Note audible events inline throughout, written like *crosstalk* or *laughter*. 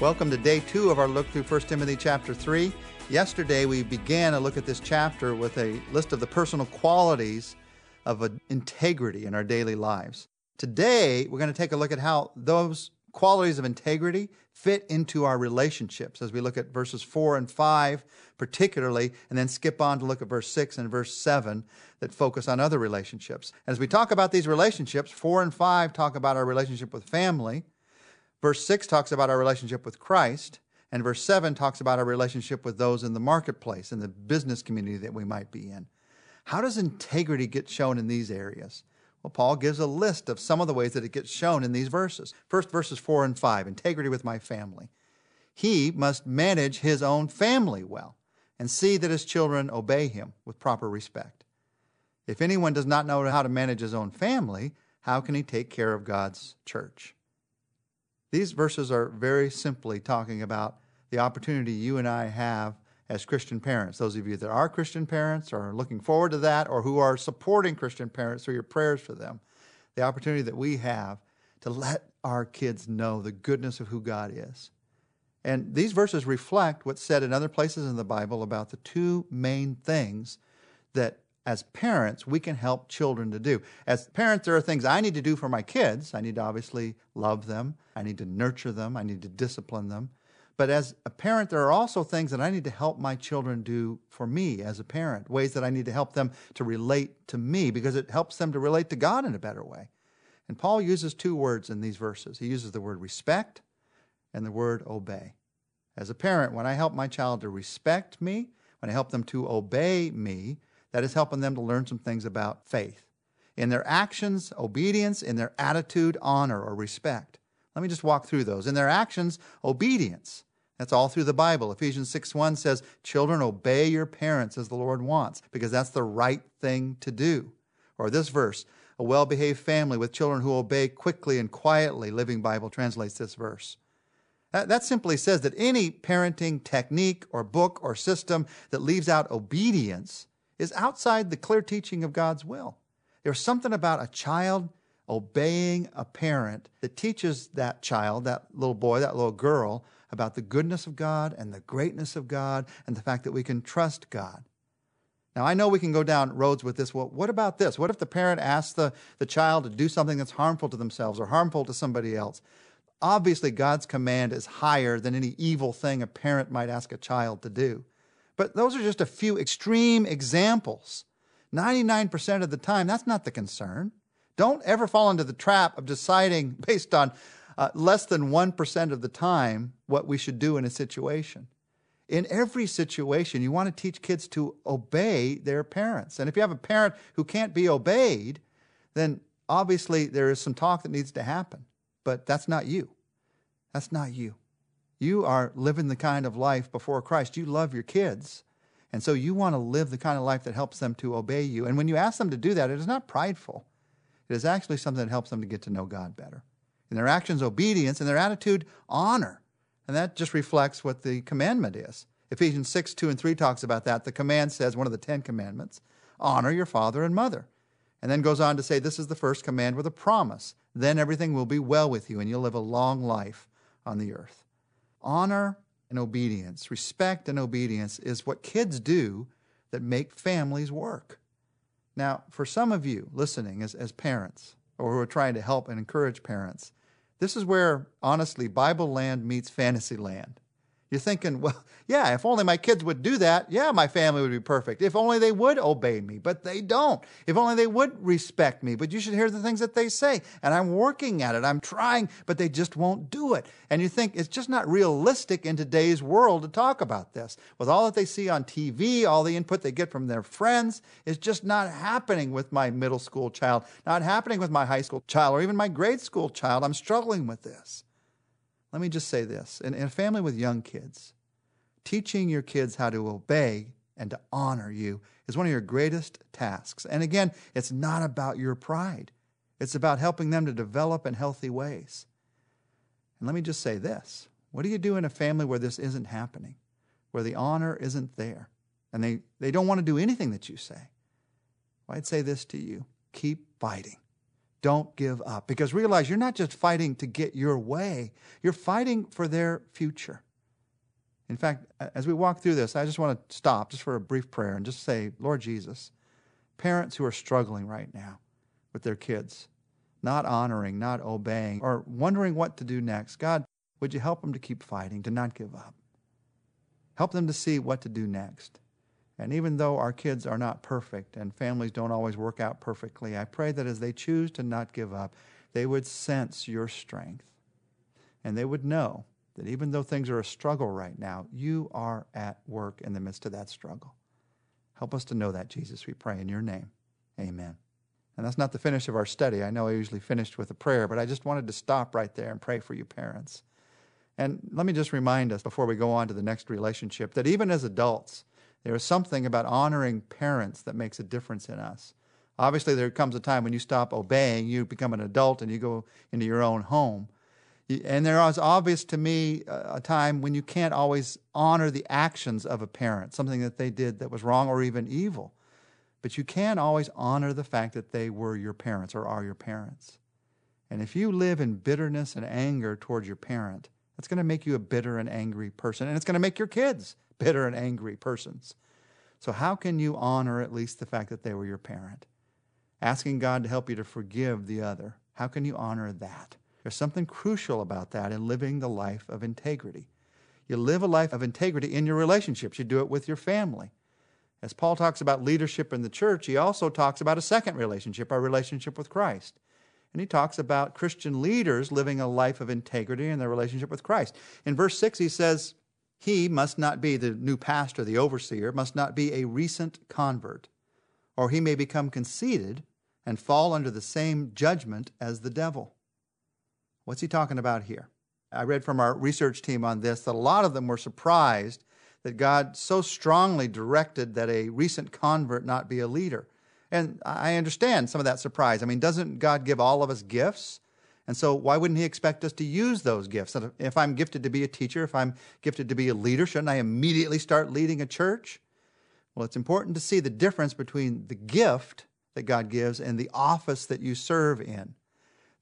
Welcome to day two of our look through 1 Timothy chapter 3. Yesterday we began a look at this chapter with a list of the personal qualities of integrity in our daily lives. Today we're going to take a look at how those qualities of integrity fit into our relationships as we look at verses 4 and 5 particularly and then skip on to look at verse 6 and verse 7 that focus on other relationships. As we talk about these relationships, 4 and 5 talk about our relationship with family, Verse 6 talks about our relationship with Christ, and verse 7 talks about our relationship with those in the marketplace, in the business community that we might be in. How does integrity get shown in these areas? Well, Paul gives a list of some of the ways that it gets shown in these verses. First, verses 4 and 5 integrity with my family. He must manage his own family well and see that his children obey him with proper respect. If anyone does not know how to manage his own family, how can he take care of God's church? These verses are very simply talking about the opportunity you and I have as Christian parents. Those of you that are Christian parents or are looking forward to that or who are supporting Christian parents through your prayers for them, the opportunity that we have to let our kids know the goodness of who God is. And these verses reflect what's said in other places in the Bible about the two main things that as parents, we can help children to do. As parents, there are things I need to do for my kids. I need to obviously love them, I need to nurture them, I need to discipline them. But as a parent, there are also things that I need to help my children do for me as a parent, ways that I need to help them to relate to me because it helps them to relate to God in a better way. And Paul uses two words in these verses he uses the word respect and the word obey. As a parent, when I help my child to respect me, when I help them to obey me, that is helping them to learn some things about faith. In their actions, obedience, in their attitude, honor or respect. Let me just walk through those. In their actions, obedience. That's all through the Bible. Ephesians 6 1 says, Children, obey your parents as the Lord wants, because that's the right thing to do. Or this verse, a well behaved family with children who obey quickly and quietly. Living Bible translates this verse. That, that simply says that any parenting technique or book or system that leaves out obedience is outside the clear teaching of God's will. There's something about a child obeying a parent that teaches that child, that little boy, that little girl, about the goodness of God and the greatness of God and the fact that we can trust God. Now, I know we can go down roads with this. Well, what about this? What if the parent asks the, the child to do something that's harmful to themselves or harmful to somebody else? Obviously, God's command is higher than any evil thing a parent might ask a child to do. But those are just a few extreme examples. 99% of the time, that's not the concern. Don't ever fall into the trap of deciding *laughs* based on uh, less than 1% of the time what we should do in a situation. In every situation, you want to teach kids to obey their parents. And if you have a parent who can't be obeyed, then obviously there is some talk that needs to happen. But that's not you. That's not you. You are living the kind of life before Christ. You love your kids. And so you want to live the kind of life that helps them to obey you. And when you ask them to do that, it is not prideful. It is actually something that helps them to get to know God better. In their actions, obedience, and their attitude, honor. And that just reflects what the commandment is. Ephesians 6, 2 and 3 talks about that. The command says, one of the Ten Commandments, honor your father and mother. And then goes on to say, this is the first command with a promise. Then everything will be well with you and you'll live a long life on the earth. Honor and obedience, respect and obedience is what kids do that make families work. Now, for some of you listening as, as parents or who are trying to help and encourage parents, this is where, honestly, Bible land meets fantasy land. You're thinking, well, yeah, if only my kids would do that, yeah, my family would be perfect. If only they would obey me, but they don't. If only they would respect me, but you should hear the things that they say. And I'm working at it, I'm trying, but they just won't do it. And you think it's just not realistic in today's world to talk about this. With all that they see on TV, all the input they get from their friends, it's just not happening with my middle school child, not happening with my high school child, or even my grade school child. I'm struggling with this. Let me just say this in, in, a family with young kids, teaching your kids how to obey and to honor you is one of your greatest tasks. And again, it's not about your pride, it's about helping them to develop in healthy ways. And let me just say this what do you do in a family where this isn't happening, where the honor isn't there, and they, they don't want to do anything that you say? Well, I'd say this to you keep fighting. Don't give up because realize you're not just fighting to get your way, you're fighting for their future. In fact, as we walk through this, I just want to stop just for a brief prayer and just say, Lord Jesus, parents who are struggling right now with their kids, not honoring, not obeying, or wondering what to do next, God, would you help them to keep fighting, to not give up? Help them to see what to do next. And even though our kids are not perfect and families don't always work out perfectly, I pray that as they choose to not give up, they would sense your strength. And they would know that even though things are a struggle right now, you are at work in the midst of that struggle. Help us to know that, Jesus, we pray in your name. Amen. And that's not the finish of our study. I know I usually finished with a prayer, but I just wanted to stop right there and pray for you parents. And let me just remind us before we go on to the next relationship that even as adults, there is something about honoring parents that makes a difference in us. Obviously, there comes a time when you stop obeying, you become an adult, and you go into your own home. And there is obvious to me uh, a time when you can't always honor the actions of a parent, something that they did that was wrong or even evil. But you can always honor the fact that they were your parents or are your parents. And if you live in bitterness and anger towards your parent, that's going to make you a bitter and angry person. And it's going to make your kids bitter and angry persons. So, how can you honor at least the fact that they were your parent? Asking God to help you to forgive the other. How can you honor that? There's something crucial about that in living the life of integrity. You live a life of integrity in your relationships, you do it with your family. As Paul talks about leadership in the church, he also talks about a second relationship, our relationship with Christ. And he talks about Christian leaders living a life of integrity in their relationship with Christ. In verse 6, he says, He must not be the new pastor, the overseer, must not be a recent convert, or he may become conceited and fall under the same judgment as the devil. What's he talking about here? I read from our research team on this that a lot of them were surprised that God so strongly directed that a recent convert not be a leader. And I understand some of that surprise. I mean, doesn't God give all of us gifts? And so, why wouldn't He expect us to use those gifts? If I'm gifted to be a teacher, if I'm gifted to be a leader, shouldn't I immediately start leading a church? Well, it's important to see the difference between the gift that God gives and the office that you serve in,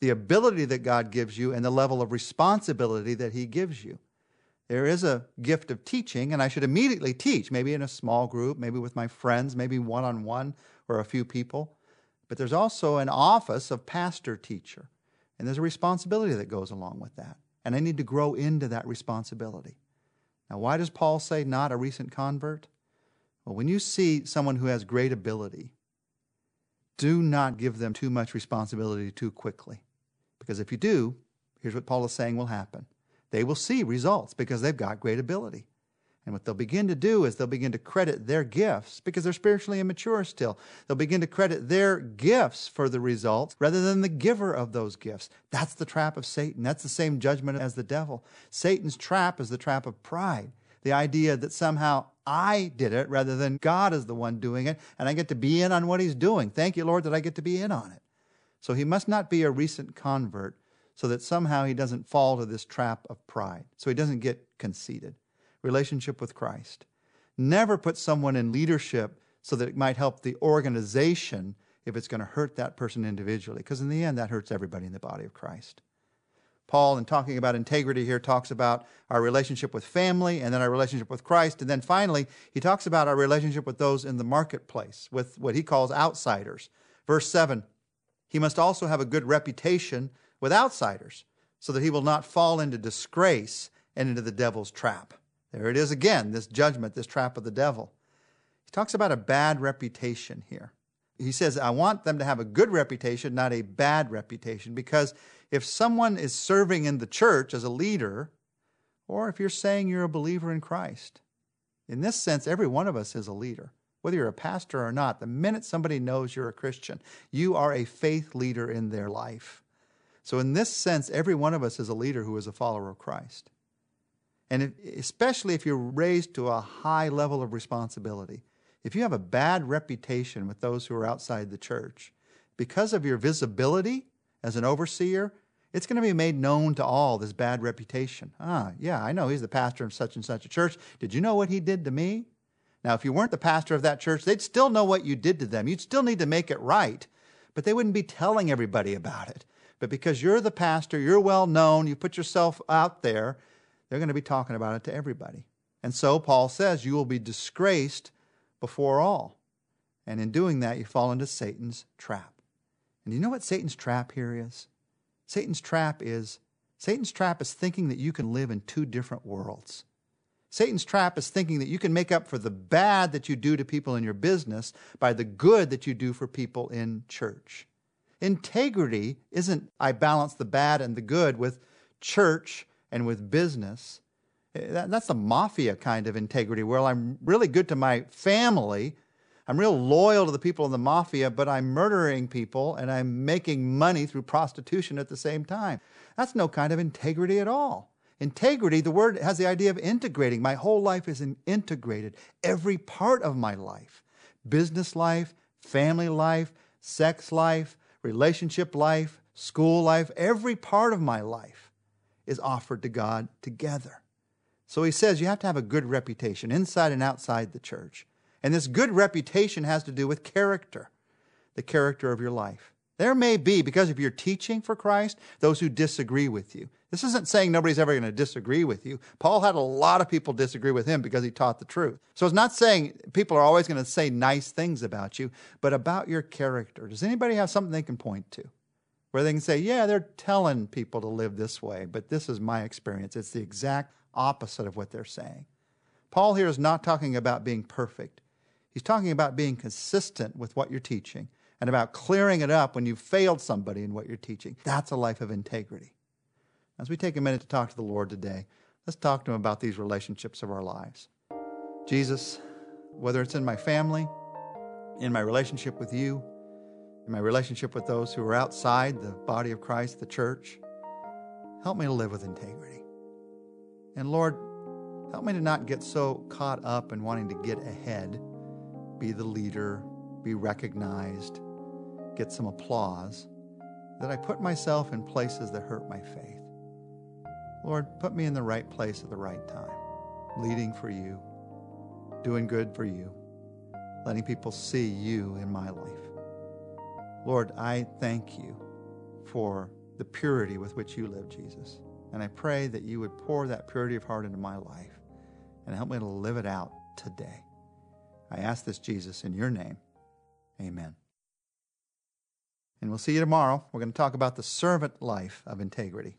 the ability that God gives you, and the level of responsibility that He gives you. There is a gift of teaching, and I should immediately teach, maybe in a small group, maybe with my friends, maybe one on one or a few people. But there's also an office of pastor teacher, and there's a responsibility that goes along with that. And I need to grow into that responsibility. Now, why does Paul say not a recent convert? Well, when you see someone who has great ability, do not give them too much responsibility too quickly. Because if you do, here's what Paul is saying will happen they will see results because they've got great ability. And what they'll begin to do is they'll begin to credit their gifts because they're spiritually immature still. They'll begin to credit their gifts for the results rather than the giver of those gifts. That's the trap of Satan. That's the same judgment as the devil. Satan's trap is the trap of pride. The idea that somehow I did it rather than God is the one doing it and I get to be in on what he's doing. Thank you, Lord, that I get to be in on it. So he must not be a recent convert so that somehow he doesn't fall to this trap of pride, so he doesn't get conceited. Relationship with Christ. Never put someone in leadership so that it might help the organization if it's going to hurt that person individually, because in the end, that hurts everybody in the body of Christ. Paul, in talking about integrity here, talks about our relationship with family and then our relationship with Christ. And then finally, he talks about our relationship with those in the marketplace, with what he calls outsiders. Verse 7 He must also have a good reputation with outsiders, so that he will not fall into disgrace and into the devil's trap. There it is again, this judgment, this trap of the devil. He talks about a bad reputation here. He says, I want them to have a good reputation, not a bad reputation, because if someone is serving in the church as a leader, or if you're saying you're a believer in Christ, in this sense, every one of us is a leader. Whether you're a pastor or not, the minute somebody knows you're a Christian, you are a faith leader in their life. So, in this sense, every one of us is a leader who is a follower of Christ. And if, especially if you're raised to a high level of responsibility, if you have a bad reputation with those who are outside the church, because of your visibility as an overseer, it's going to be made known to all this bad reputation. Ah, yeah, I know he's the pastor of such and such a church. Did you know what he did to me? Now, if you weren't the pastor of that church, they'd still know what you did to them. You'd still need to make it right but they wouldn't be telling everybody about it. But because you're the pastor, you're well known, you put yourself out there, they're going to be talking about it to everybody. And so Paul says you will be disgraced before all. And in doing that, you fall into Satan's trap. And you know what Satan's trap here is? Satan's trap is Satan's trap is thinking that you can live in two different worlds. Satan's trap is thinking that you can make up for the bad that you do to people in your business by the good that you do for people in church. Integrity isn't I balance the bad and the good with church and with business. Eh, that's the mafia kind of integrity where I'm really good to my family. I'm real loyal to the people in the mafia, but I'm murdering people and I'm making money through prostitution at the same time. That's no kind of integrity at all. Integrity, the word has the idea of integrating. My whole life is integrated. Every part of my life business life, family life, sex life, relationship life, school life, every part of my life is offered to God together. So he says you have to have a good reputation inside and outside the church. And this good reputation has to do with character, the character of your life. There may be, because of your teaching for Christ, those who disagree with you. This isn't saying nobody's ever going to disagree with you. Paul had a lot of people disagree with him because he taught the truth. So it's not saying people are always going to say nice things about you, but about your character. Does anybody have something they can point to where they can say, yeah, they're telling people to live this way, but this is my experience? It's the exact opposite of what they're saying. Paul here is not talking about being perfect. He's talking about being consistent with what you're teaching and about clearing it up when you've failed somebody in what you're teaching. That's a life of integrity. As we take a minute to talk to the Lord today, let's talk to Him about these relationships of our lives. Jesus, whether it's in my family, in my relationship with you, in my relationship with those who are outside the body of Christ, the church, help me to live with integrity. And Lord, help me to not get so caught up in wanting to get ahead, be the leader, be recognized, get some applause, that I put myself in places that hurt my faith. Lord, put me in the right place at the right time, leading for you, doing good for you, letting people see you in my life. Lord, I thank you for the purity with which you live, Jesus. And I pray that you would pour that purity of heart into my life and help me to live it out today. I ask this, Jesus, in your name. Amen. And we'll see you tomorrow. We're going to talk about the servant life of integrity.